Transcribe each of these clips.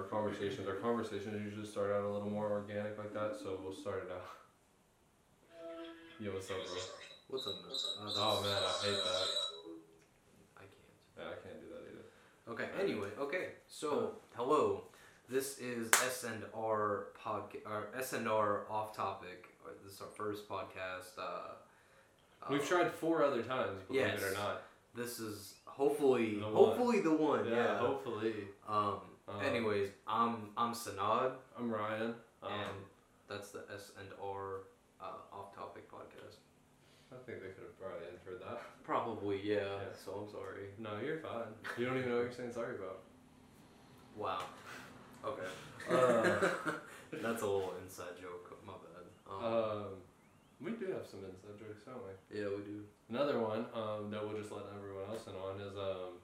our conversations. Our conversations usually start out a little more organic like that, so we'll start it out. Yo, what's up, bro? What's up, man? Uh, Oh man, I hate that. I can't. Yeah, I can't do that either. Okay. Anyway, okay. So, hello. This is SNR podcast. Or S and R off topic. Or This is our first podcast. Uh, We've uh, tried four other times, believe it or not. This is hopefully, The hopefully the one. Yeah, Yeah. hopefully. Um. Um, anyways, I'm I'm Senad, I'm Ryan. Um, and that's the S and R uh, off topic podcast. I think they could have probably inferred that. Probably, yeah. Yeah. So I'm sorry. No, you're fine. You don't even know what you're saying sorry about. Wow. Okay. Uh, That's a little inside joke. My bad. Um, um, we do have some inside jokes, don't we? yeah, we do. Another one um, that we'll just let everyone else in on is um,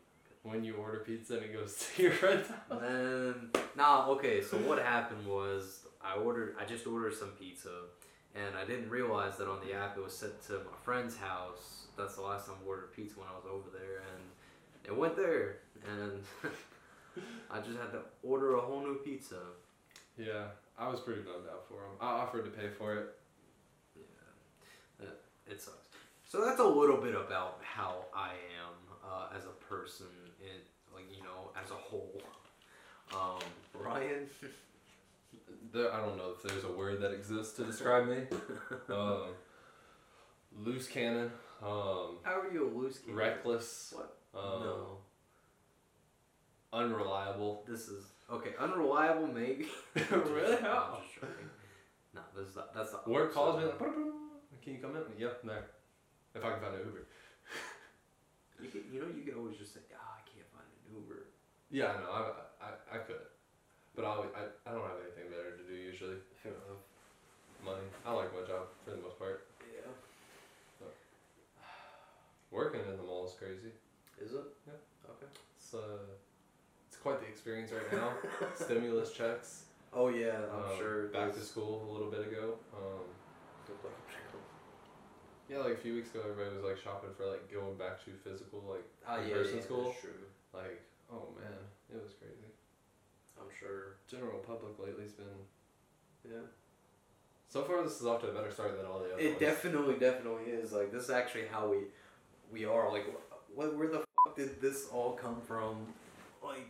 when you order pizza and it goes to your friend's house. And then, nah, okay, so what happened was I ordered, I just ordered some pizza, and I didn't realize that on the app it was sent to my friend's house. That's the last time I ordered pizza when I was over there, and it went there, and I just had to order a whole new pizza. Yeah, I was pretty bummed out for him. I offered to pay for it. Yeah, it, it sucks. So that's a little bit about how I am uh, as a person, in like you know, as a whole. Um, Ryan. There, I don't know if there's a word that exists to describe me. um, loose cannon, um, How are you a loose cannon? reckless, What? um, no. unreliable. This is okay. Unreliable, maybe. Really? How? I'm just joking. No, this is not, that's the Word calls me like, can you come in? Yeah, I'm there. If I can find an Uber. You, can, you know, you can always just say, "Ah, I can't find an Uber." Yeah, I know. I, I, I could, but I, always, I, I don't have anything better to do usually. Fair enough. Money. I like my job for the most part. Yeah. Working in the mall is crazy. Is it? Yeah. Okay. It's uh, it's quite the experience right now. Stimulus checks. Oh yeah, I'm um, sure. Back to school a little bit ago. Um, yeah, like a few weeks ago, everybody was like shopping for like going back to physical like Ah, yeah, in-person yeah, school. That's true. Like, oh man, it was crazy. I'm sure. General public lately's been Yeah. so far. This is off to a better start than all the other It ones. definitely, definitely is. Like this is actually how we, we are. Like, wh- where the fuck did this all come from? Like,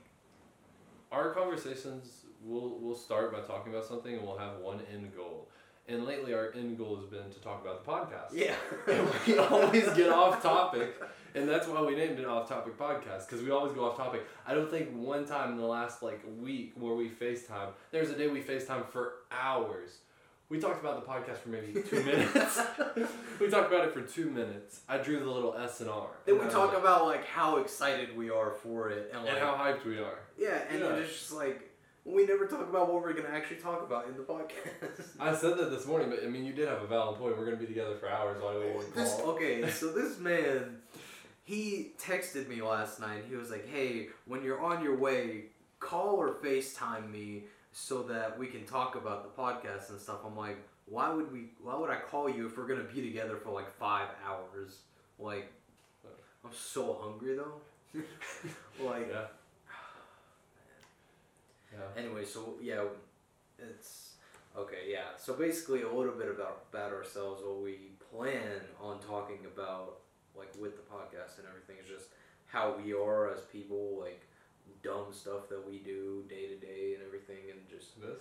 our conversations will will start by talking about something and we'll have one end goal. And lately our end goal has been to talk about the podcast. yeah. And we always get off topic, and that's why we named it off topic podcast because we always go off topic. I don't think one time in the last like week where we FaceTime, there's a day we FaceTime for hours. We talked about the podcast for maybe two minutes. we talked about it for two minutes. I drew the little S and R. Then we talk was about like how excited we are for it, and like- like and how hyped we are. yeah, and Yeah. it's just like we never talk about what we're gonna actually talk about in the podcast. I said that this morning, but I mean, you did have a valid point. We're gonna be together for hours. Why do we even This, call? okay, so this man, he texted me last night. He was like, "Hey, when you're on your way, call or FaceTime me so that we can talk about the podcast and stuff." I'm like, "Why would we? Why would I call you if we're gonna be together for like five hours? Like, I'm so hungry though. like, Yeah. Yeah. Anyway, so yeah, it's okay. Yeah, so basically a little bit about about ourselves. What we plan on talking about, like with the podcast and everything, is just how we are as people, like dumb stuff that we do day to day and everything, and just This.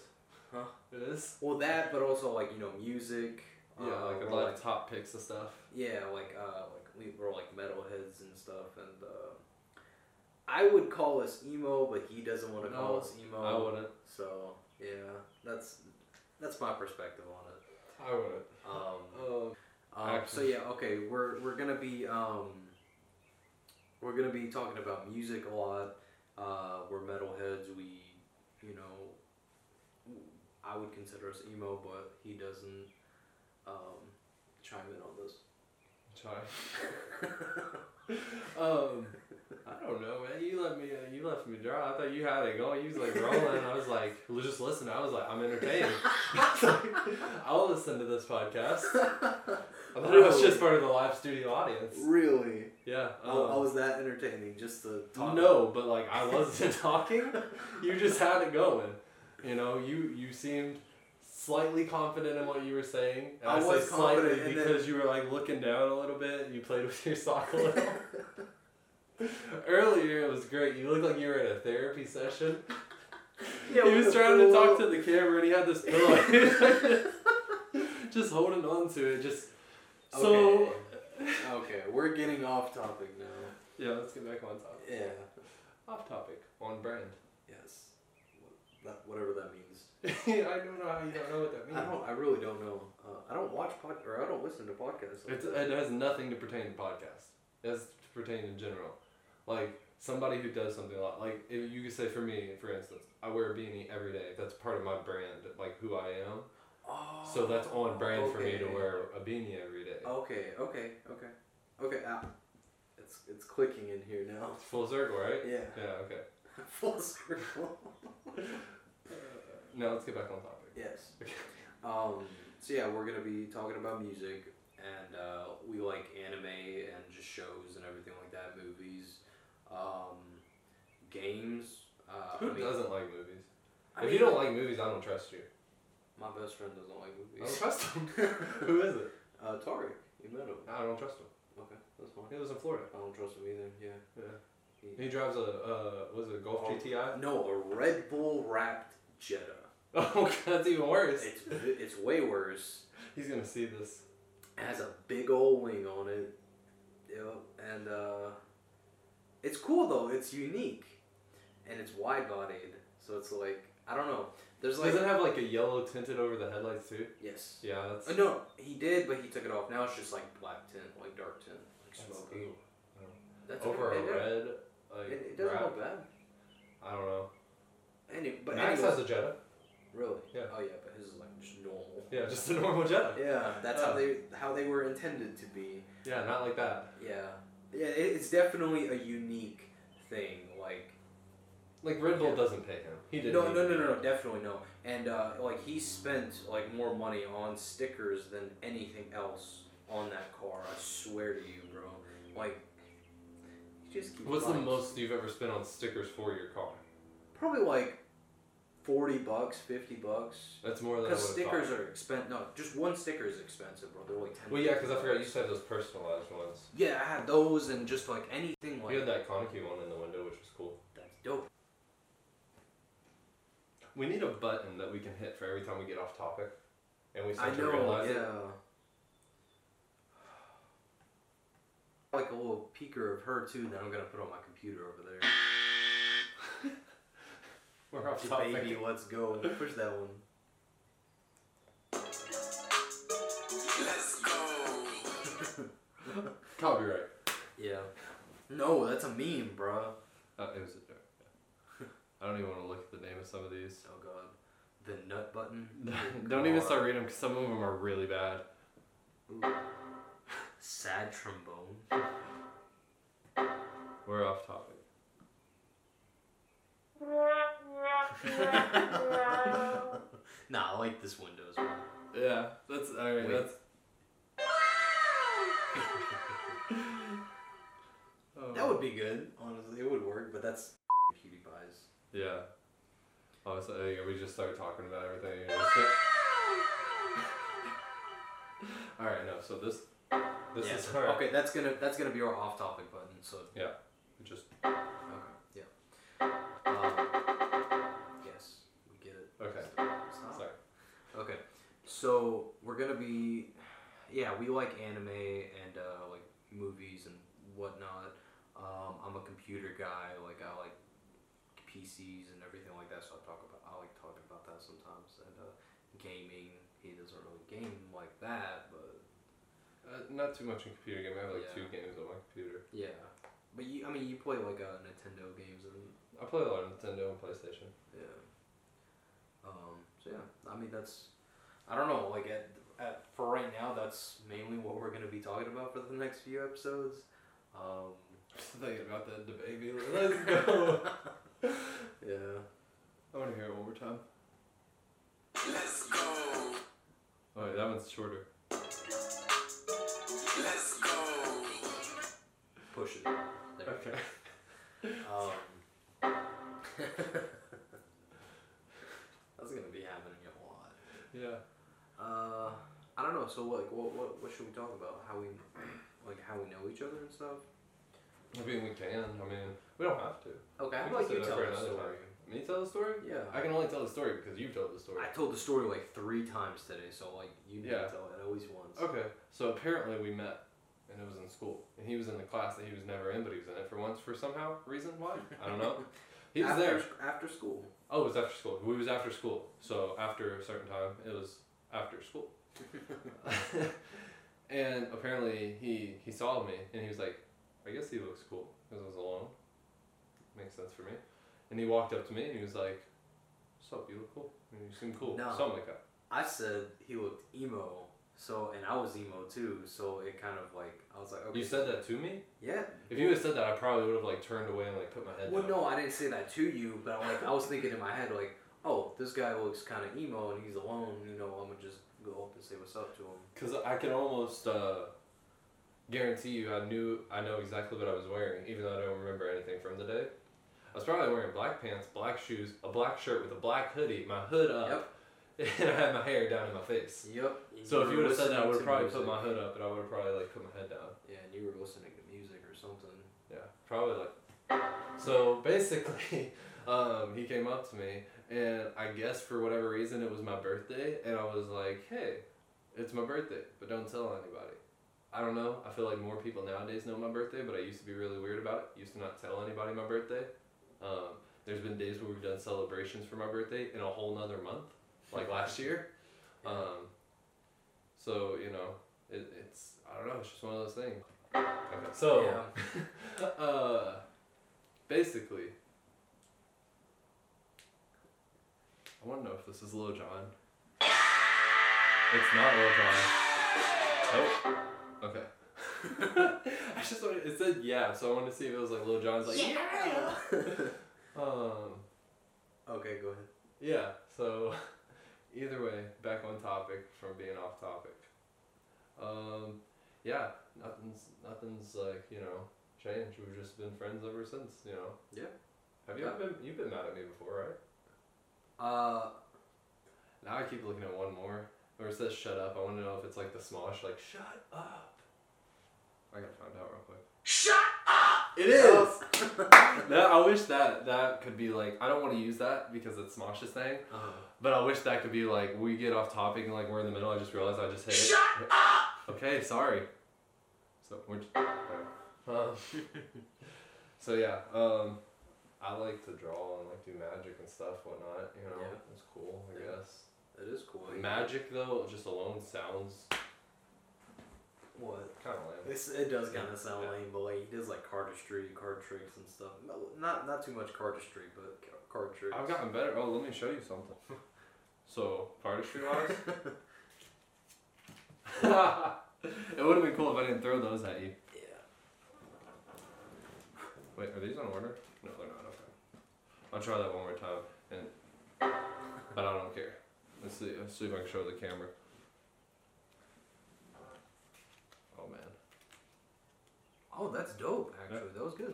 Huh? This. well that, but also like you know music. Yeah, uh, like a lot like- of top picks and stuff. yeah, like uh, like we were like metalheads and stuff, and uh, I would call us emo, but he doesn't want to call us emo. I wouldn't. So yeah, that's that's my perspective on it. I wouldn't. Um, Um, um, so yeah, okay, we're we're gonna be um, we're gonna be talking about music a lot. Uh, we're metalheads. We, you know, I would consider us emo, but he doesn't. Um, chime in on this. Chime. um, I don't know, man. You let me. Uh, you left me dry. I thought you had it going. You was like rolling. I was like, just listen. I was like, I'm entertained. I'll listen to this podcast. I thought it was just part of the live studio audience. Really? Yeah. Oh, I um, was that entertaining just to talk. No, but like I wasn't talking. You just had it going. You know, you you seemed slightly confident in what you were saying. And I I, was say slightly confident, then- because you were like looking down a little bit. You played with your sock a little. Earlier it was great. You looked like you were in a therapy session. Yeah, he was the trying to talk to the camera and he had this pillow. just holding on to it. Just so. Okay, we're getting off topic now. Yeah, let's get back on topic. Yeah. Off topic, on brand. Yes. That, whatever that means. I don't know how you don't know what that means. I don't. I really don't know. Uh, I don't watch pod or I don't listen to podcasts. like It's, it has nothing to pertain to podcasts. It has to pertain in general. Like somebody who does something a lot. Like if you could say for me, for instance, I wear a beanie every day. That's part of my brand, like who I am. Oh, So that's on brand for me to wear a beanie every day. Okay. Okay. Okay. Okay. Ah, it's it's clicking in here now. It's full circle, right? Yeah. Yeah. Okay. Full circle. Now let's get back on topic. yes. Um. So yeah, we're gonna be talking about music, and uh, we like anime and just shows and everything like that, movies, um, games. Uh, Who I mean, doesn't like movies? I if mean, you don't like movies, I don't trust you. my best friend doesn't like movies. I don't trust him. who is it? Uh, Tariq, you met him. I don't trust him. Okay, that's fine. He lives in Florida. I don't trust him either. Yeah. Yeah. He- He drives a uh, was it a Golf Oh. GTI? No, a Red Bull wrapped Jetta. Oh, that's even worse. It's it's way worse. He's gonna see this. It has a big old wing on it. Yep. And uh, it's cool though. It's unique, and it's wide bodied. So it's like I don't know. There's like Does it have like a yellow tinted over the headlights too? yes. Yeah, that's. Uh, no, he did, but he took it off. Now it's just like black tint, like dark tint, like that's. That's over okay. a It- red like It, it doesn't wrap. look bad. I don't know. Any, but Max anyways- has a Jetta. really. Yeah. Oh yeah, but his is like just normal. Yeah, just a normal Jetta. Yeah, that's how Oh. they how they were intended to be. Yeah, not like that. Yeah, yeah, it's definitely a unique thing. Like Like Red Bull Yeah. doesn't pay him. He didn't. no, no, no, no, no, definitely no. And uh, like he spent like more money on stickers than anything else on that car. I swear to you, bro. Like he just keeps What's the most you've ever spent on stickers for your car? Probably like forty bucks, fifty bucks. That's more than I Because stickers thought. are expensive. No, just one sticker is expensive, bro. They're like ten. Well, yeah, because I forgot you bucks. said those personalized ones. Yeah, I had those and just like anything like You had that Konicke one in the window, which was cool. that's dope. We need a button that we can hit for every time we get off topic, and we I start to know, realize yeah. it. Like a little peeker of her too that I'm gonna put on my computer over there. We're off topic. Baby, let's go. Push that one. Let's go. Copyright. Yeah. No, that's a meme, bro. Uh, it was. A joke. Yeah. I don't even want to look at the name of some of these. Oh god. The nut button. don't even start reading them because some of them are really bad. Ooh. Sad trombone. We're off topic. nah, I like this window as well. Yeah, that's alright. That's. Oh. That would be good, honestly. It would work, but that's cutie pies. Yeah. Oh, so uh, we just started talking about everything. and it's- All right, no. So this, this Yeah, is so- Okay, that's gonna that's gonna be our off-topic button. So yeah, just so we're gonna be, yeah, we like anime and uh, like movies and whatnot. Um, I'm a computer guy. Like I like PCs and everything like that. So I talk about I like talking about that sometimes. And uh, gaming, he doesn't really game like that, but Uh, not too much in computer game. I have like Yeah. two games on my computer. yeah. But you, I mean, you play like uh, Nintendo games and I play a lot of Nintendo and PlayStation. Yeah. Um, so yeah, I mean that's, I don't know. Like at, at for right now, that's mainly what we're gonna be talking about for the next few episodes. Um, Thinking about that baby. Let's go. yeah. I want to hear it one more time. Let's go. Oh, wait, that one's shorter. Let's go. push it. There. Okay. Um, that's gonna be happening a lot. Yeah. Uh, I don't know. So like, what what what should we talk about? How we like how we know each other and stuff. I mean, we can. I mean, we don't have to. Okay, how We about you tell the story? Me tell the story? Yeah. I can only tell the story because you've told the story. I told the story like three times today, so like you need Yeah. to tell it at least once. Okay, so apparently we met, and it was in school, and he was in the class that he was never in, but he was in it for once for somehow reason why I don't know. He was after, there. after school. Oh, it was after school. We was after school, so after a certain time, it was after school. and apparently he he saw me, and he was like, "I guess he looks cool," because I was alone. Makes sense for me. And he walked up to me, and he was like, "What's up? You look cool. I mean, you seem cool." No. Something like that. I said he looked emo, so and I was emo too, so it kind of like I was like, okay. You said that to me. yeah. If you had said that, I probably would have like turned away and like put my head Well, down. no, I didn't say that to you, but I'm like I was thinking in my head, like, oh, this guy looks kind of emo and he's alone. You know, I'm gonna just go up and say what's up to him. Because I can almost uh, guarantee you, I knew, I know exactly what I was wearing, even though I don't remember anything from the day. I was probably wearing black pants, black shoes, a black shirt with a black hoodie, my hood up, yep. and I had my hair down in my face. Yep. So if you would have said that, I would have probably music. put my hood up, and I would have probably like put my head down. Yeah, and you were listening to music or something. Yeah, probably like. So basically, um, he came up to me, and I guess for whatever reason it was my birthday, and I was like, "Hey, it's my birthday, but don't tell anybody." I don't know. I feel like more people nowadays know my birthday, but I used to be really weird about it. Used to not tell anybody my birthday. Um, there's been days where we've done celebrations for my birthday in a whole nother month, like last year. Um, so you know, it, it's I don't know. It's just one of those things. Okay, so Yeah. uh, basically, I want to know if this is Lil Jon. It's not Lil Jon. Nope. Okay. I just wanted, it said yeah, so I wanted to see if it was like Lil Jon's like yeah. Um. okay, go ahead. Yeah. So, either way, back on topic from being off topic. Um, yeah, nothing's nothing's like you know changed. We've just been friends ever since. You know. Yeah. Have you been you've been mad at me before, right? Uh, Now I keep looking at one more where it says shut up. I want to know if it's like the smosh, like shut up. I gotta find out real quick. Shut up! It is. that, I wish that that could be like I don't want to use that because it's Smosh's thing, uh, but I wish that could be like we get off topic and like we're in the middle. I just realized I just hit it. Shut up! Okay, sorry. So we're just, um, so yeah, um, I like to draw and like do magic and stuff, whatnot. You know, Yeah. it's cool. I Yeah. guess. it is cool. Magic though, just alone sounds What? kind of lame. It's, it does kind of sound Yeah. lame, but like he does like cardistry, card tricks and stuff. No, not not too much cardistry, but ca- card tricks. I've gotten better. Oh, let me show you something. So, artistry wise, it would have been cool if I didn't throw those at you. Yeah. Wait, are these on order? No, they're not. Okay. I'll try that one more time, and but I don't care. Let's see. Let's see if I can show the camera. Oh man. Oh, that's dope. Actually, that was good.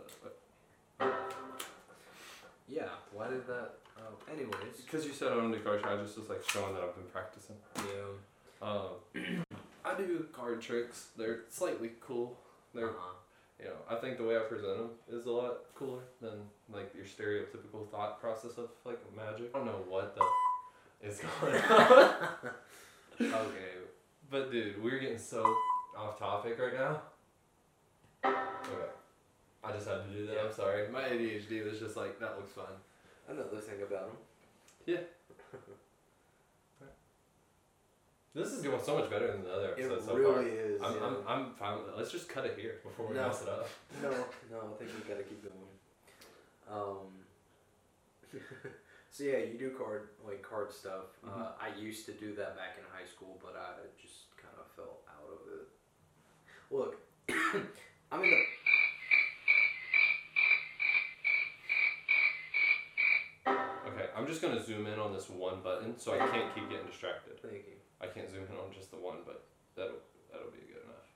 Yeah. Why did that? Oh, anyways. Because you said I don't do card tricks, I just was like showing that I've been practicing. Yeah. Um, I do card tricks. They're slightly cool. They're Uh-huh. You know, I think the way I present them is a lot cooler than like your stereotypical thought process of like magic. I don't know what the is going on. okay. but dude, we're getting so off topic right now. Okay. I just had to do that. Yeah. I'm sorry. My ADHD was just like that looks fun. Another thing about him. This is going so much better than the other It episode so really far. is. I'm, yeah. I'm, I'm fine with it. Let's just cut it here before we No. mess it up. No, no, I think we gotta keep going. Um, so yeah, you do card like card stuff. Mm-hmm. Uh, I used to do that back in high school, but I just kind of fell out of it. Look, I'm in the. I'm just gonna zoom in on this one button so I can't keep getting distracted. Thank you. I can't zoom in on just the one, but that'll that'll be good enough.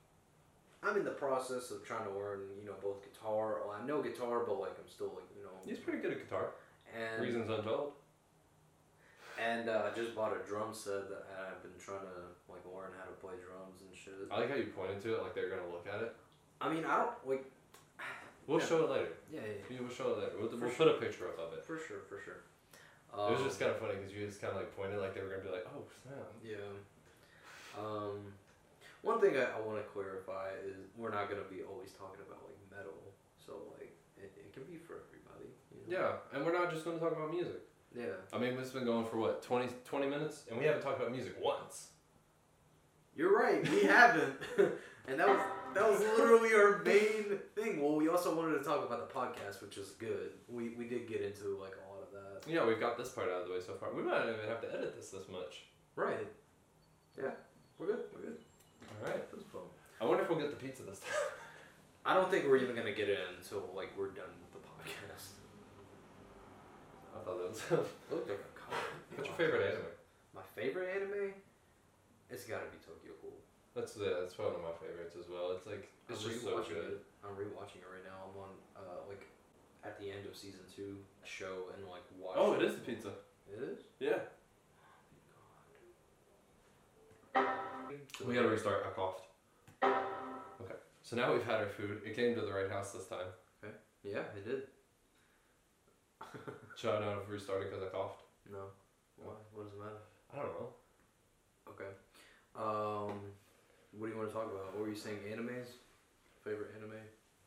I'm in the process of trying to learn, you know, both guitar. Well, I know guitar, but like I'm still like, you know. He's pretty good at guitar. And Reasons untold. and uh, I just bought a drum set that I've been trying to like learn how to play drums and shit. I like how you pointed to it like they're gonna look at it. I mean, I don't like. We'll Yeah. show it later. Yeah, yeah, Yeah, We'll show it later. We'll, we'll sure. put a picture up of it. for sure, for sure. It was Um, just kind of funny because you just kind of like pointed like they were gonna be like, oh snap. Yeah. Um, one thing I, I want to clarify is we're not gonna be always talking about like metal, so like it, it can be for everybody. You know? Yeah, and we're not just gonna talk about music. Yeah. I mean, it's been going for what 20, 20 minutes, and we haven't talked about music once. You're right. We haven't, and that was that was literally our main thing. Well, we also wanted to talk about the podcast, which is good. We we did get into like a lot of that. Yeah, we've got this part out of the way so far. We might not even have to edit this this much. Right. Yeah. We're good. We're good. All right. That was fun. I wonder if we'll get the pizza this time. I don't think we're even gonna get it until like we're done with the podcast. I thought that was. It looked like a comic. What's your favorite anime? My favorite anime? It's gotta be Tokyo Ghoul. That's yeah, that's one of my favorites as well. It's like it's I'm just so rewatching good. it. I'm rewatching it right now. I'm on uh like at the end of season two show and like watch. Oh, it is the pizza. It is. Yeah. We gotta restart. I coughed. Okay. So now we've had our food. It came to the right house this time. Okay. Yeah, it did. Should I not have restarted because I coughed? No. Why? What does it matter? I don't know. Okay. Um, what do you want to talk about? What were you saying? Animes? Favorite anime?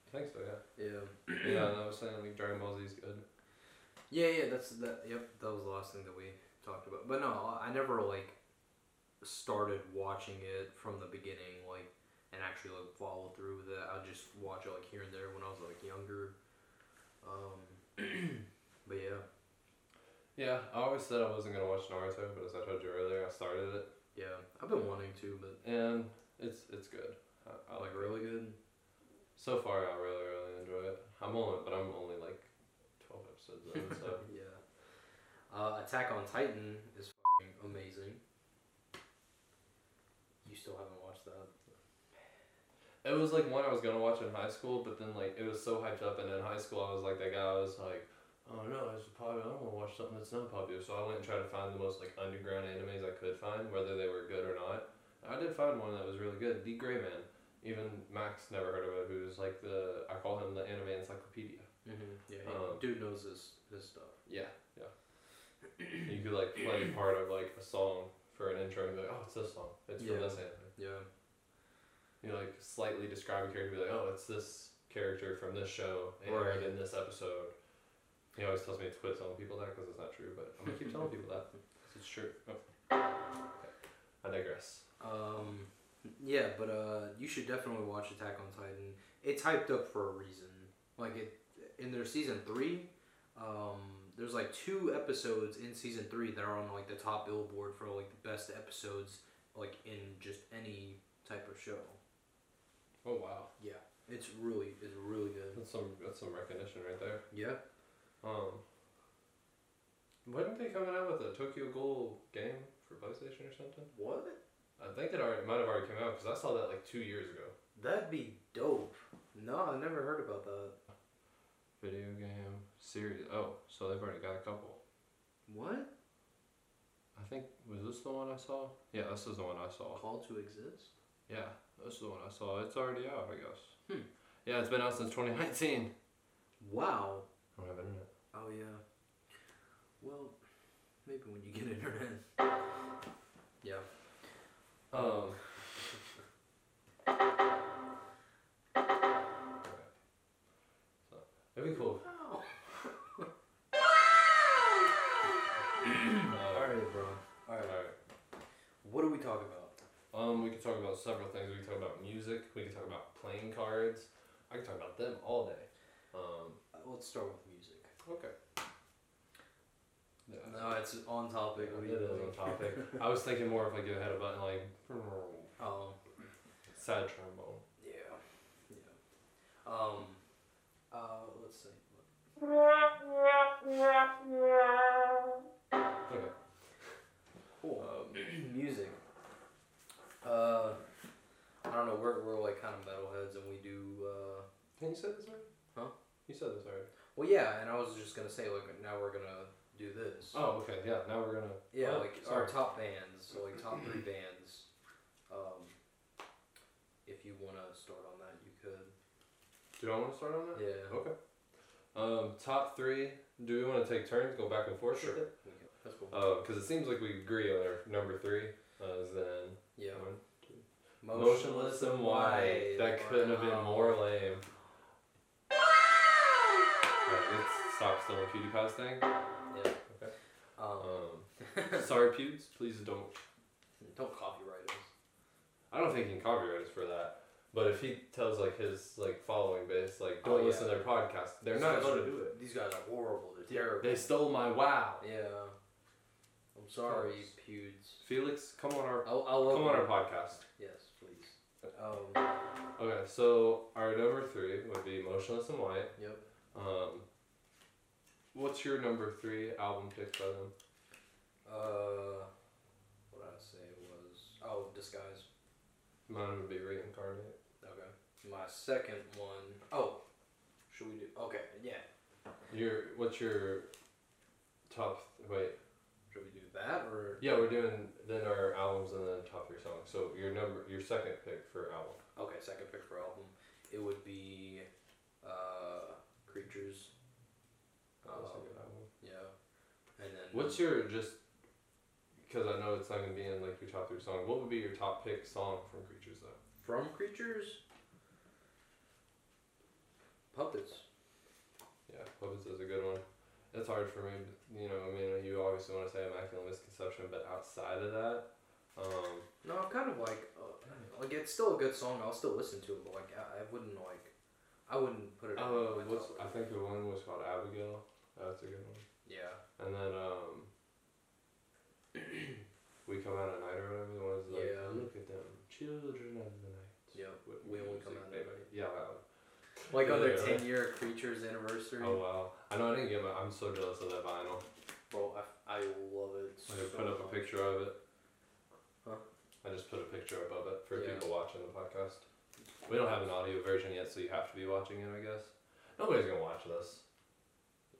I think so. Yeah. Yeah. yeah. And I was saying like Dragon Ball Z is good. Yeah, yeah, that's that. Yep, that was the last thing that we talked about. But no, I never like started watching it from the beginning, like, and actually like follow through with it. I just watch it like here and there when I was like younger. Um, but yeah, Yeah. I always said I wasn't gonna watch Naruto, but as I told you earlier, I started it, yeah, I've been wanting to, but and it's it's good. I, I like like really good. So far, I really really enjoy it. I'm only, but I'm only like twelve episodes in, so. yeah. Uh, Attack on Titan is fucking amazing. You still haven't watched that? It was like one I was gonna watch in high school, but then like it was so hyped up, and in high school I was like that guy I was like, oh no, it's popular. I don't want to watch something that's not popular. So I went and tried to find the most like underground animes I could find, whether they were good or not. I did find one that was really good, D Gray Man. Even Max never heard of it. Who's like the I call him the anime encyclopedia. Mm-hmm. Yeah, Um, dude knows his his stuff. Yeah, yeah. you could like play part of like a song for an intro and be like, oh, it's this song. It's Yeah. from this anime. Yeah. you like slightly describe a character, be like, oh, it's this character from this show, and Right. in this episode. He always tells me to quit telling people that because it's not true, but I'm gonna keep telling people that 'cause it's true. Oh. Okay. I digress. Um, yeah, but uh, you should definitely watch Attack on Titan. It's hyped up for a reason. Like it in their season three. Um, there's like two episodes in season three that are on like the top billboard for like the best episodes like in just any type of show. Oh wow, Yeah, it's really it's really good. that's some that's some recognition right there. Yeah. Um, wasn't they coming out with a Tokyo Ghoul game for PlayStation or something? What? I think it already might have already come out because I saw that like two years ago. That'd be dope. No, I never heard about that. Video game series. Oh, so they've already got a couple. What? I think was this the one I saw? Yeah, this is the one I saw. Call to exist? Yeah, this is the one I saw. It's already out, I guess. Hmm. Yeah, it's been out since 2019. Wow. I don't have internet. Oh yeah. Well, maybe when you get internet. Um. so, it'd be cool. Alright, bro. Alright. Alright. What do we talk about? Um, we could talk about several things. We could talk about music. We could talk about playing cards. I could talk about them all day. Um, Uh, let's start with music. okay. No, it's on topic. What It is on topic. I was thinking more if like you had a button like Oh, sad trombone. yeah, yeah. Um, uh, let's see. Okay. Cool. Um, music. Uh, I don't know. We're we're like kind of metalheads, and we do. Uh, Can you say this right? Huh? You said this right. well, yeah. And I was just gonna say like now we're gonna do this. Oh, okay. Yeah. Now we're gonna. Yeah, oh, like sorry. our top bands, so like top three bands. Um, if you wanna start on that, you could. Do I want to start on that? Yeah. Okay. Um, top three. Do we want to take turns, go back and forth Sure. with it? Okay, That's cool. Because it seems like we agree on our number three. Uh, is then yeah. one, Motionless in White. That couldn't have been more lame. Stop stealing PewDiePie's thing. Yeah. Okay. Um, Um, sorry, Pewds. Please don't. don't copyright us. I don't think he can copyright us for that. But if he tells like his like following base, like don't Oh, listen to their podcast, they're These not going to do it. These guys are horrible. They're terrible. They stole my wow. Yeah. I'm sorry. Pewds. Felix, come on our I'll, I'll come on our podcast. Yes, please. Um, Okay, so our number three would be Motionless in White. yep. Um, what's your number three album pick by them? Uh, what did I say was? Oh, Disguise. Mine would be Reincarnate. Okay. My second one oh Should we do? Okay, yeah. Your what's your top? Wait, Should we do that or? yeah, we're doing then our albums and then top three songs. So your number, your second pick for album. Okay, second pick for album. It would be, uh, Creatures. Oh, that's a good album. Yeah. And then. What's your just? Because I know it's not gonna be in like your top three song. What would be your top pick song from Creatures though? From Creatures? Puppets. Yeah, Puppets is a good one. It's hard for me, you know. I mean, you obviously want to say Immaculate Misconception, but outside of that, um, No, I'm kind of like, uh, like it's still a good song. I'll still listen to it, but like I, I wouldn't like, I wouldn't put it. uh, in my what's I think the one was called Abigail. That's a good one. Yeah. And then um, we come out at night or whatever. The ones like, Yeah. look at them, children of the night. With We only come out at night. Yeah, loud. Like on their ten year Creatures anniversary. Oh wow! I know I didn't get my. I'm so jealous of that vinyl. Bro, I, I love it. I so put up a picture of it. Huh? I just put a picture up of it for Yeah. people watching the podcast. We don't have an audio version yet, so you have to be watching it, I guess. Nobody's gonna watch this.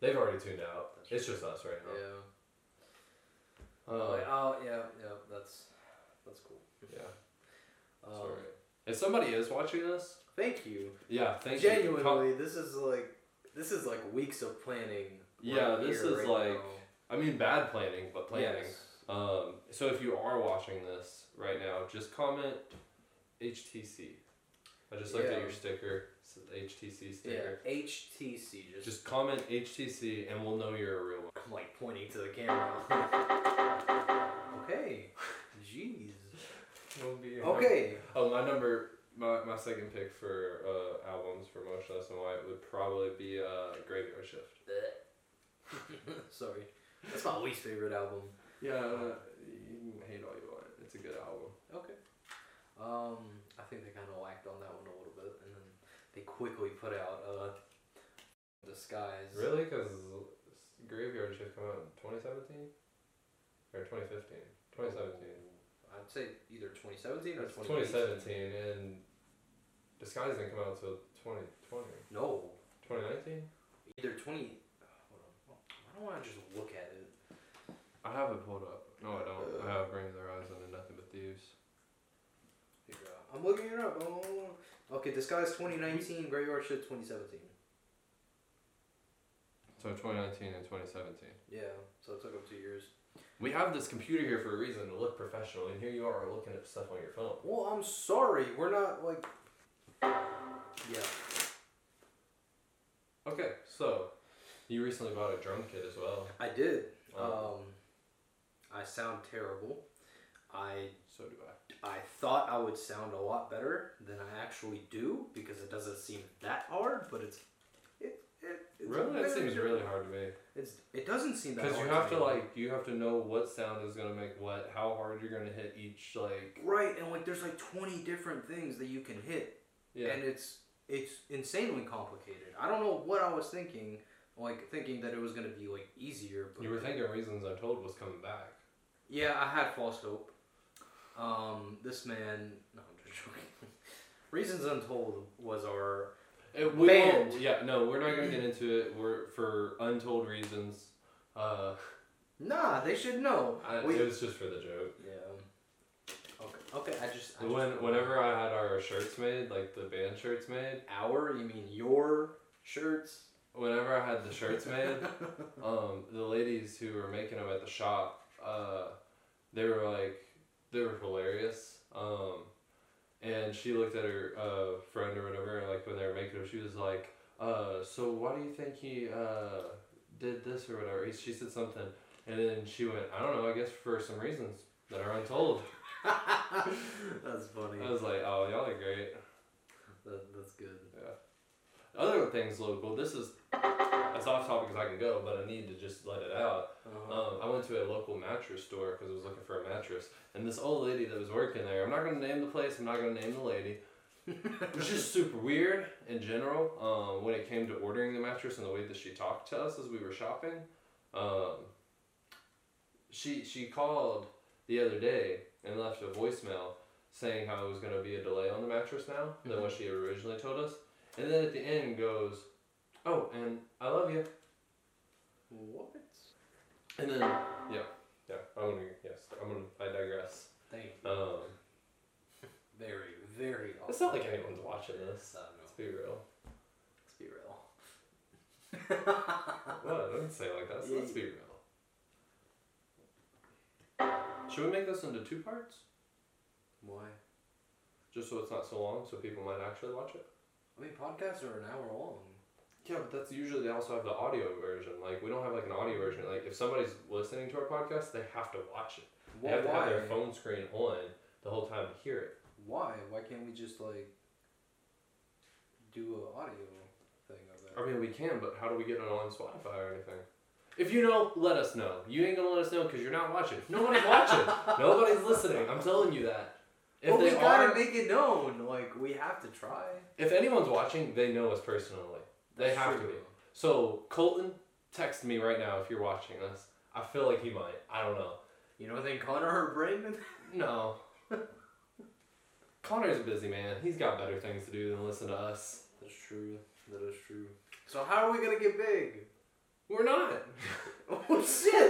They've already tuned out. That's It's just us right now. Yeah. Like, oh yeah, yeah. That's that's cool. yeah. Um, Sorry. If somebody is watching this, Thank you. yeah, thank you. Genuinely, this is like this is like weeks of planning. Yeah, right this is right like now. I mean, bad planning, but planning. Yes. Um, so if you are watching this right now, just comment HTC. I just looked at your sticker, it's an HTC sticker. Yeah, HTC. Just, Just comment HTC and we'll know you're a real one. I'm like pointing to the camera. okay. Jeez. Okay. Oh, my number, my, my second pick for uh, albums for Motionless in White would probably be uh, Graveyard Shift. Sorry. That's my least favorite album. Yeah, uh, you can hate all you want. It's a good album. Okay. Um, I think they kind of lacked on that one a little bit, and then they quickly put out uh, Disguise. Really? Because Graveyard Shift come out in 2017? Or 2015? 2017. I'd say either 2017 or It's 2018. 2017 and Disguise didn't come out until 2020. No, 2019? either 20. Hold on. Why don't I just look at it? I have it pulled up. No, I don't. I have Bring Their Eyes into Nothing But Thieves. Uh, I'm looking it up. Okay, Disguise 2019, Gray Graveyard Shift 2017. So 2019 and 2017. Yeah, so it took them two years. We have this computer here for a reason to look professional, and here you are looking at stuff on your phone. Well, I'm sorry, we're not like. Yeah. Okay, so you recently bought a drum kit as well. I did. Um, Um, I sound terrible. I so do I. I thought I would sound a lot better than I actually do because it doesn't seem that hard, but it's it, it it's Really, that seems really hard to me. It's it doesn't seem that hard. Because you have to me. like, you have to know what sound is gonna make what, how hard you're gonna hit each like. right and like there's like 20 different things that you can hit Yeah. and it's it's insanely complicated. I don't know what I was thinking, like thinking that it was gonna be like easier. But You were thinking Reasons Untold was coming back. Yeah, I had false hope. Um, this man, no, I'm just joking. Reasons Untold was our It, we Banned. won't- yeah, no, we're not gonna get into it. We're for untold reasons. Uh, Nah, they should know. I, We- it was just for the joke. Yeah. Okay. Okay. I just. I When just whenever I had our shirts made, like the band shirts made, our, you mean your shirts? whenever I had the shirts made, um, the ladies who were making them at the shop, uh, they were like, they were hilarious. Um, and she looked at her uh, friend or whatever, like when they were making them, she was like, uh, so why do you think he uh, did this or whatever? He- She said something, and then she went, I don't know, I guess for some reasons that are untold. that's funny. I was like, oh, y'all are great. That, that's good. Other things local, this is as off topic as I can go, but I need to just let it out. Uh-huh. Um, I went to a local mattress store because I was looking for a mattress, and this old lady that was working there. I'm not gonna name the place. I'm not gonna name the lady. It was just super weird in general. Um, when it came to ordering the mattress and the way that she talked to us as we were shopping, um, she she called the other day and left a voicemail saying how it was gonna be a delay on the mattress now than what she originally told us, and then at the end goes, "Oh, and I love you." what? And then yeah, yeah. I'm gonna yes. I'm gonna. I digress. Thank you. Um, Very, very. it's not like anyone's watching this. I Let's be real. Let's be real. What? I didn't say it like that. So let's be real. Should we make this into two parts, Why? just so it's not so long, so people might actually watch it? I mean, podcasts are an hour long. Yeah, but that's usually they also have the audio version. Like we don't have like an audio version. Like if somebody's listening to our podcast, they have to watch it. They Why? have to have their phone screen on the whole time to hear it. Why? Why can't we just like do an audio thing of that? I mean, we can, but how do we get it on Spotify or anything? If you know, let us know. You ain't gonna let us know because you're not watching. Nobody's watching. Nobody's listening. I'm telling you that. If well, we gotta are, make it known. Like we have to try. if anyone's watching, they know us personally. They That's have to be. So Colton, text me right now if you're watching this. I feel like he might. I don't know. You don't think Connor or Brandon? No. Connor's a busy man. He's got better things to do than listen to us. That's true. That is true. So how are we gonna get big? We're not. Oh shit!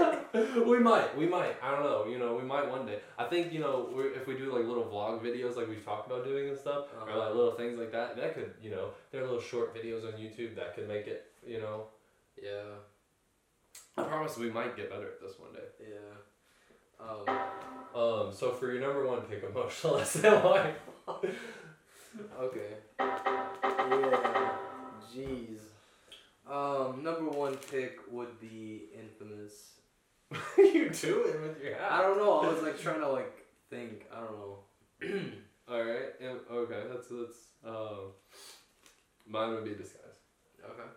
we might. We might. I don't know. You know, we might one day. I think you know, we're, if we do like little vlog videos, like we've talked about doing and stuff, or Uh-huh. like little things like that, that could, you know, there are little short videos on YouTube that could make it. You know, Yeah. I promise we might get better at this one day. Yeah. Um. Um. So for your number one pick, emotional SMY. Okay. Yeah. Jeez. Um. Number one pick would be Infamous. you doing with your hat. I don't know. I was like trying to like think. I don't know. All right. Yeah, okay. That's that's. Um. Mine would be disguise. Okay.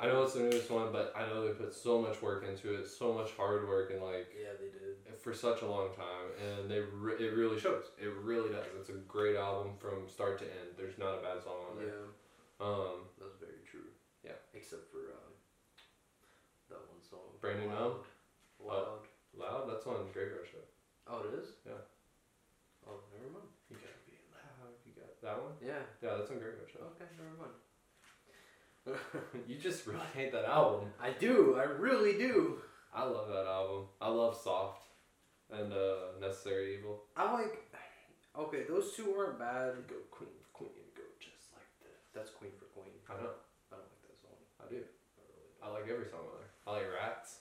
I know it's the newest one, but I know they put so much work into it, so much hard work, and like Yeah, they did. for such a long time, and they re- it really shows. It really does. It's a great album from start to end. There's not a bad song on there. Yeah, Um, that's very true. Except for um, that one song. Brand New Loud. Loud. loud. That's on Graveyard Shift. Oh, it is. Yeah. Oh, never mind. You gotta be loud. You got that one. Yeah. Yeah, that's on Graveyard Shift. Okay, never mind. you just really hate that album. I do. I really do. I love that album. I love Soft and uh, Necessary Evil. I like. Okay, those two aren't bad. Go Queen, Queen, go just like this. That's Queen for Queen. I know. I don't like that song. I do. I really I like every song on there. I like Rats.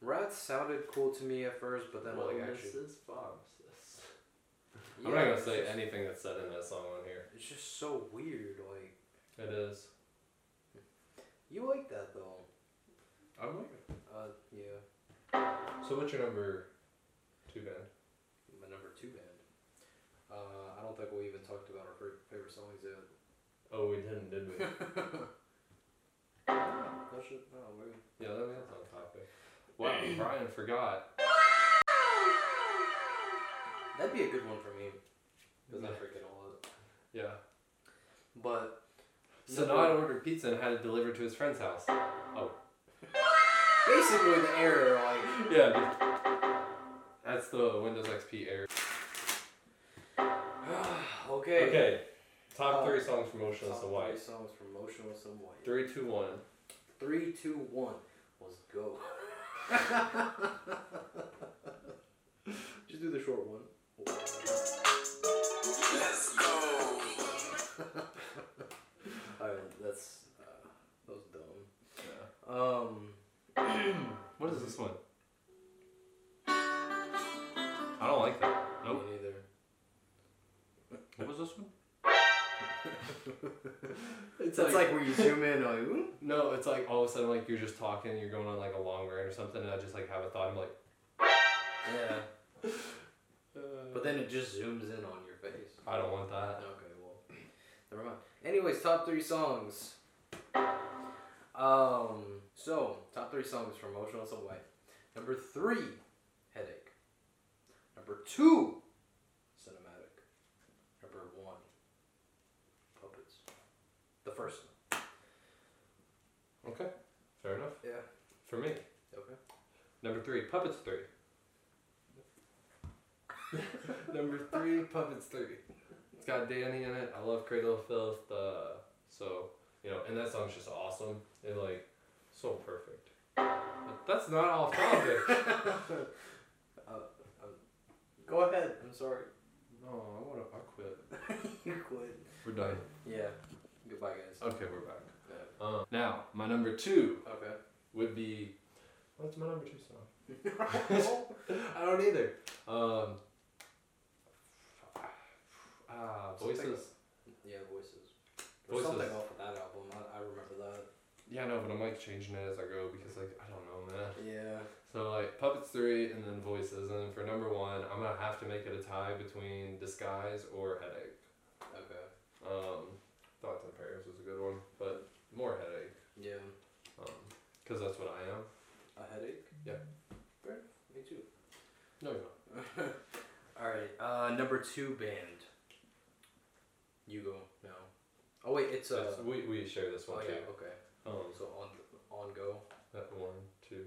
Rats sounded cool to me at first, but then like actually, Mrs. Pharmacist. yeah, I'm not gonna say anything that's said in that song on here. It's just so weird. Like It is. you like that though. I'm like it. Uh, yeah. So what's your number two band? My number two band. Uh, I don't think we even talked about our fa- favorite songs yet. Oh, we didn't, did we? That should. Oh, maybe. yeah, that that's on topic. Wow, Brian forgot. That'd be a good one for me. Because I forget a lot. Yeah. But. Sonata ordered pizza and had it delivered to his friend's house. Oh. basically, the error, like. Yeah. That's the Windows XP error. okay. Okay. Top Uh, three songs from Motionless Top and White. three songs from Motionless in White. Three, two, one. Three, two, one. Let's go. Just do the short one. Let's go. Alright, that's uh, that was dumb. Yeah. Um, What is this one? I don't like that. Nope. Me neither. What was this one? It's like, where you zoom in, like, ooh. No, it's like all of a sudden like you're just talking, you're going on like a long rant or something, and I just like have a thought. I'm like, yeah. uh, But then it just zooms in on your face. I don't want that. Okay, well, never mind. Anyways, top three songs. Um, so top three songs from Motionless White. Number three, Headache. Number two, Cinematic. Number one, Puppets. The first one. Okay, fair enough. Yeah. For me, Okay. number three, Puppets three. number three, Puppets three. It's got Dani in it. I love Cradle of Filth. Uh, so you know, and that song's just awesome. It like so perfect. But that's not off topic. Go ahead. I'm sorry. no, I wanna. I quit. you quit. We're done. Yeah. Goodbye, guys. Okay, we're back. Yeah. Um, now my number two Okay. Would be. What's my number two song? I don't either. Um. Ah, Something- voices. Yeah, voices. There's Voices. something off of that album. I, I remember that. Yeah, no, but I'm like changing it as I go because like I don't know, man. Yeah. So like puppets three and then voices, and then for number one, I'm gonna have to make it a tie between disguise or headache. Okay. Um, thoughts and prayers was a good one, but more headache. Yeah. Um, cause that's what I am. A headache? Yeah. Fair. Me too. No, you're not. Alright. Uh, number two band. You go now. Oh wait, it's uh. We we share this Oh one yeah. too. Okay. Um, So on on go. that one, two.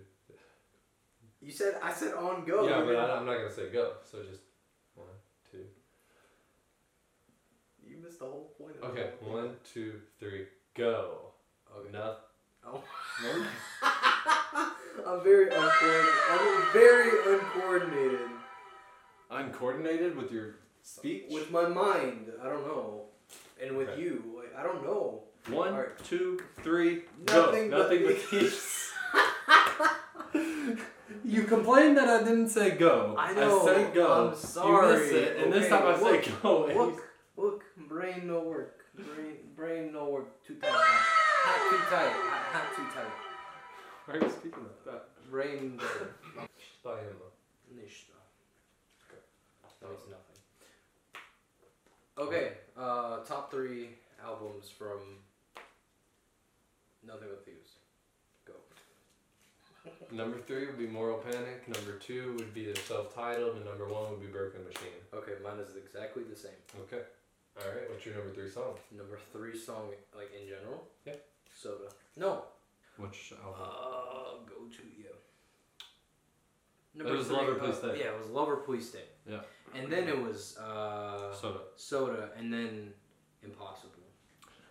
You said I said on go. yeah, but I, I'm not gonna say go. So just one, two. You missed the whole point. Of Okay, one, two, three, go. Okay. No. Oh. no. I'm very uncoordinated. I'm very uncoordinated Uncoordinated with your speech. with my mind. I don't know, and with Okay. you, like I don't know. One, Alright. two, three, Nothing go. but Nothing But Thieves. you complained that I didn't say go. I know, I say go. I'm sorry. You missed it, and this time I look, say go. and Look, look, brain no work. Brain, brain no work. Too tight. Hat, hat too tight. Hat, hat too tight. Why are you speaking like that? Brain. By him. Nicht. That means nothing. Okay, uh, top three albums from Nothing But Thieves. Go. Number three would be Moral Panic. Number two would be the self-titled, and number one would be Broken Machine. Okay, mine is exactly the same. Okay. All right. What's your number three song? Number three song, like in general. Yeah. Soda. No. Which album? Uh, go to you. It was Lover, Please Stay. Yeah, it was Lover Please Stay. Yeah. And then it was uh, Soda. Soda, and then Impossible.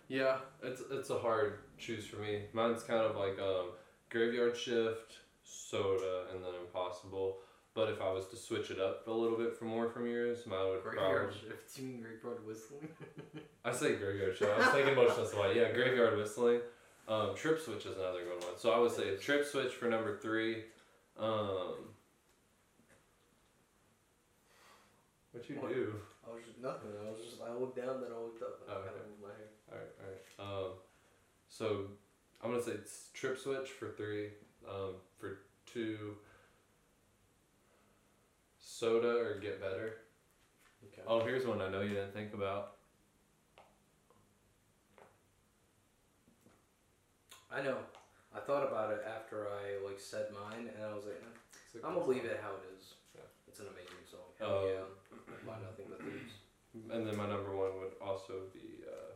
Yeah, it's it's a hard choose for me. Mine's kind of like um, Graveyard Shift, Soda, and then Impossible. But if I was to switch it up a little bit for more from yours, mine would Graveyard probably. Shift. You mean Graveyard Whistling? I say Graveyard Shift. I was thinking Motionless White. Yeah, Graveyard Whistling. Um, Trip Switch is another good one. So I would say Trip Switch for number three. Um, what you do? I was just nothing. I was just I looked down, then I looked up. And Oh, I kind okay. of moved my hair. Alright, alright. Um, so I'm gonna say it's trip switch for three. Um, for two, soda or get better. Okay. Oh, here's one I know you didn't think about. I know. I thought about it after I like said mine, and I was like, eh, It's a I'm gonna leave it how it is. Yeah. It's an amazing song. Hell Um, yeah. By Nothing But Thieves. And then my number one would also be uh,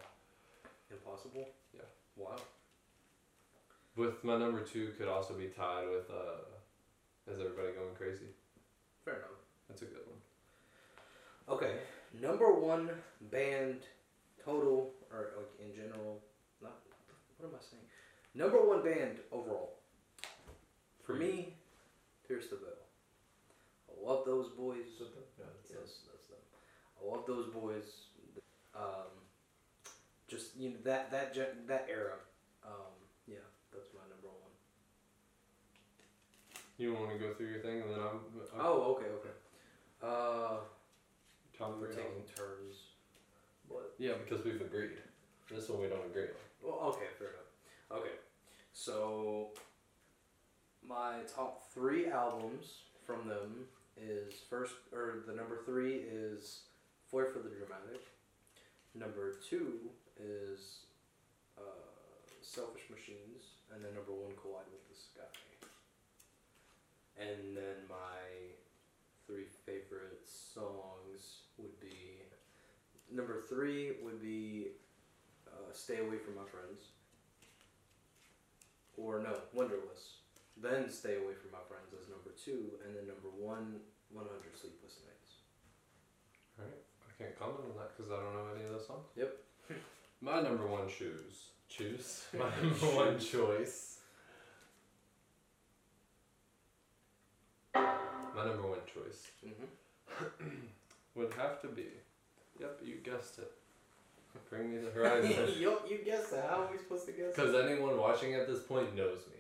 Impossible. Yeah. Wow. with my number two could also be tied with uh, is everybody going crazy? Fair enough. That's a good one. Okay. Number one band total or like in general. Not what am I saying? Number one band overall. For me, Pierce the Veil. I love those boys. Yes, that's them. I love those boys. Um, just you know that that that era. Um, yeah, that's my number one. You want to go through your thing and then I'm. I'm Oh, okay, okay. Uh, Tom we're taking turns. What? Yeah, because we've agreed. This one we don't agree on. Well, okay, fair enough. Okay, so my top three albums from them is first, or the number three is Flair for the Dramatic. Number two is uh, Selfish Machines, and then number one, Collide with the Sky. And then my three favorite songs would be number three would be uh, Stay Away from My Friends. Or no, Wonderless. Then Stay Away from My Friends as number two, and then number one, 100 Sleepless Nights. Alright. I can't comment on that because I don't know any of those songs. Yep. My number one choose. Choose? My number one choice. My number one choice Mm-hmm. would have to be. Yep, you guessed it. Bring me the horizon. you, you guessed that. How are we supposed to guess? Because anyone watching at this point knows me.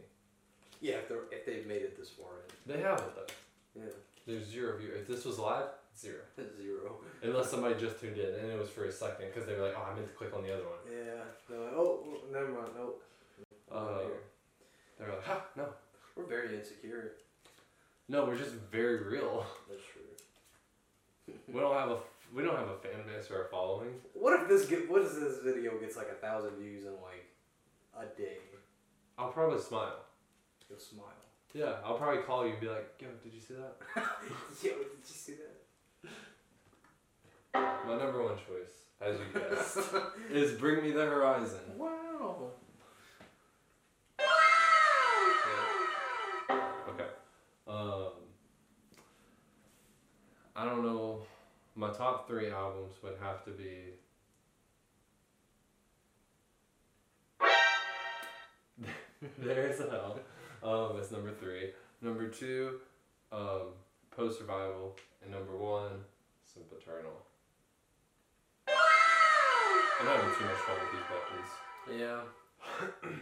Yeah, if, they're, if they've made it this far in. They haven't though. Yeah. There's zero view. If this was live, zero. Zero. Unless somebody just tuned in and it was for a second because they were like, oh, I meant to click on the other one. Yeah. They're like, oh, never mind. Nope. Uh. They were like, ha, no. We're very insecure. No, we're just very real. That's true. We don't have a we don't have a fan base or a following. What if this get? What if this video gets like a thousand views in like a day? I'll probably smile. You'll smile. Yeah, I'll probably call you and be like, yo, did you see that? Yo, did you see that? My number one choice, as you guessed, is Bring Me the Horizon. Wow. Okay. Um, I don't know. My top three albums would have to be. There's hell. Um, that's number three. Number two, um, Post Survival, and number one, Sempiternal. I'm having too much fun with these buttons. Yeah.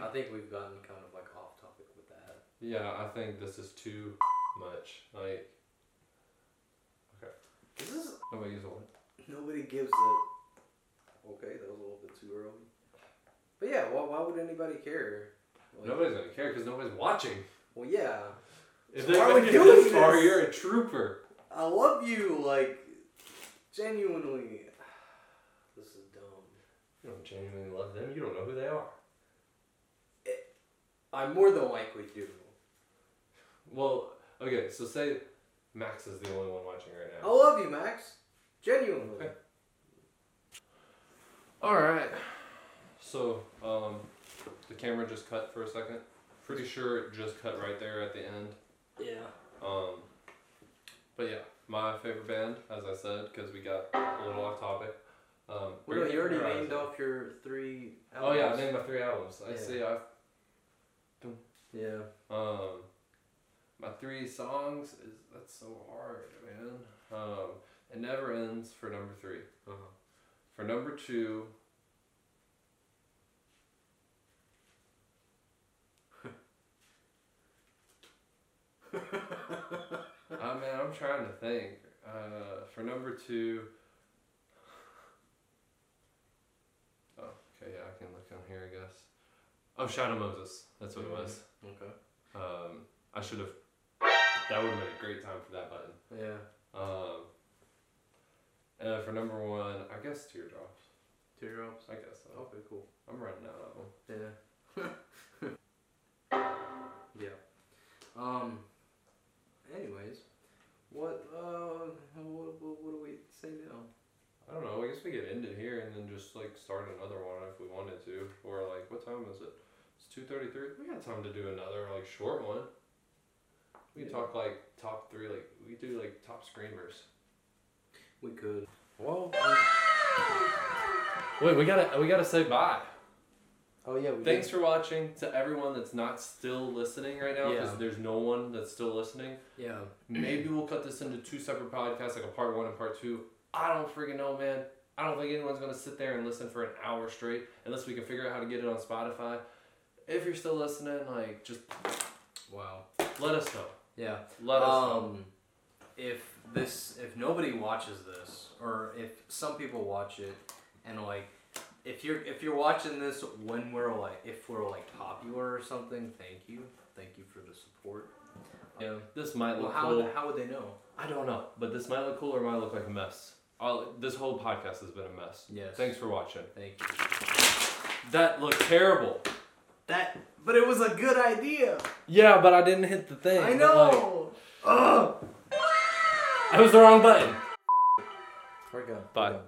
I think we've gotten kind of like off topic with that. Yeah, I think this is too much. Like, okay. This is nobody uses one. nobody gives a. Okay, that was a little bit too early. But yeah, why, why would anybody care? Like, Nobody's gonna care because nobody's watching. Well, yeah. If So they why are we make doing this far, this? you're a trooper. I love you, like genuinely. This is dumb. You don't genuinely love them. You don't know who they are. I'm more than likely do. Well, okay, so say Max is the only one watching right now. I love you, Max. Genuinely. Okay. All right. So, um, the camera just cut for a second. Pretty sure it just cut right there at the end. Yeah. Um, but yeah, my favorite band, as I said, because we got a little off topic. Um, Well, no, you already the named off your three. Oh yeah, I named my three albums. I Yeah. see. I Yeah. um, my three songs is that's so hard, man. Um, it never ends for number three. Uh-huh. For number two. I mean, I'm trying to think. Uh, for number two. Oh, okay, yeah, I can look on here, I guess. Oh, Shadow Moses. That's what it was. Okay. Um, I should have. That would have been a great time for that button. Yeah. Um, and then for number one, I guess Teardrops. Teardrops. I guess so. Okay, cool. I'm running out of them. Yeah. yeah. Um. Anyways, what uh, what, what, what do we say now? I don't know. I guess we could end it here and then just like start another one if we wanted to. Or like, what time is it? It's two thirty three. We got time to do another like short one. We can Yeah. talk like top three. Like we do like top screamers. We could. Well. Wait, we gotta we gotta say bye. Oh yeah. We Thanks for watching to everyone that's not still listening right now because Yeah. there's no one that's still listening. Yeah. Maybe we'll cut this into two separate podcasts, like a part one and part two. I don't freaking know, man. I don't think anyone's gonna sit there and listen for an hour straight unless we can figure out how to get it on Spotify. If you're still listening, like just Wow. let us know. Yeah. Let us know. Um, if this, if nobody watches this, or if some people watch it, and like, if you're if you're watching this when we're like, if we're like popular or something, thank you, thank you for the support. Yeah, this might Well, look how cool. would, how would they know? I don't know, but this might look cool or might look like a mess. I'll, this whole podcast has been a mess. Yes. Thanks for watching. Thank you. That looked terrible. That, but it was a good idea. Yeah, but I didn't hit the thing. I know. Ugh. Like, that was the wrong button. We're good. Bye. We're done.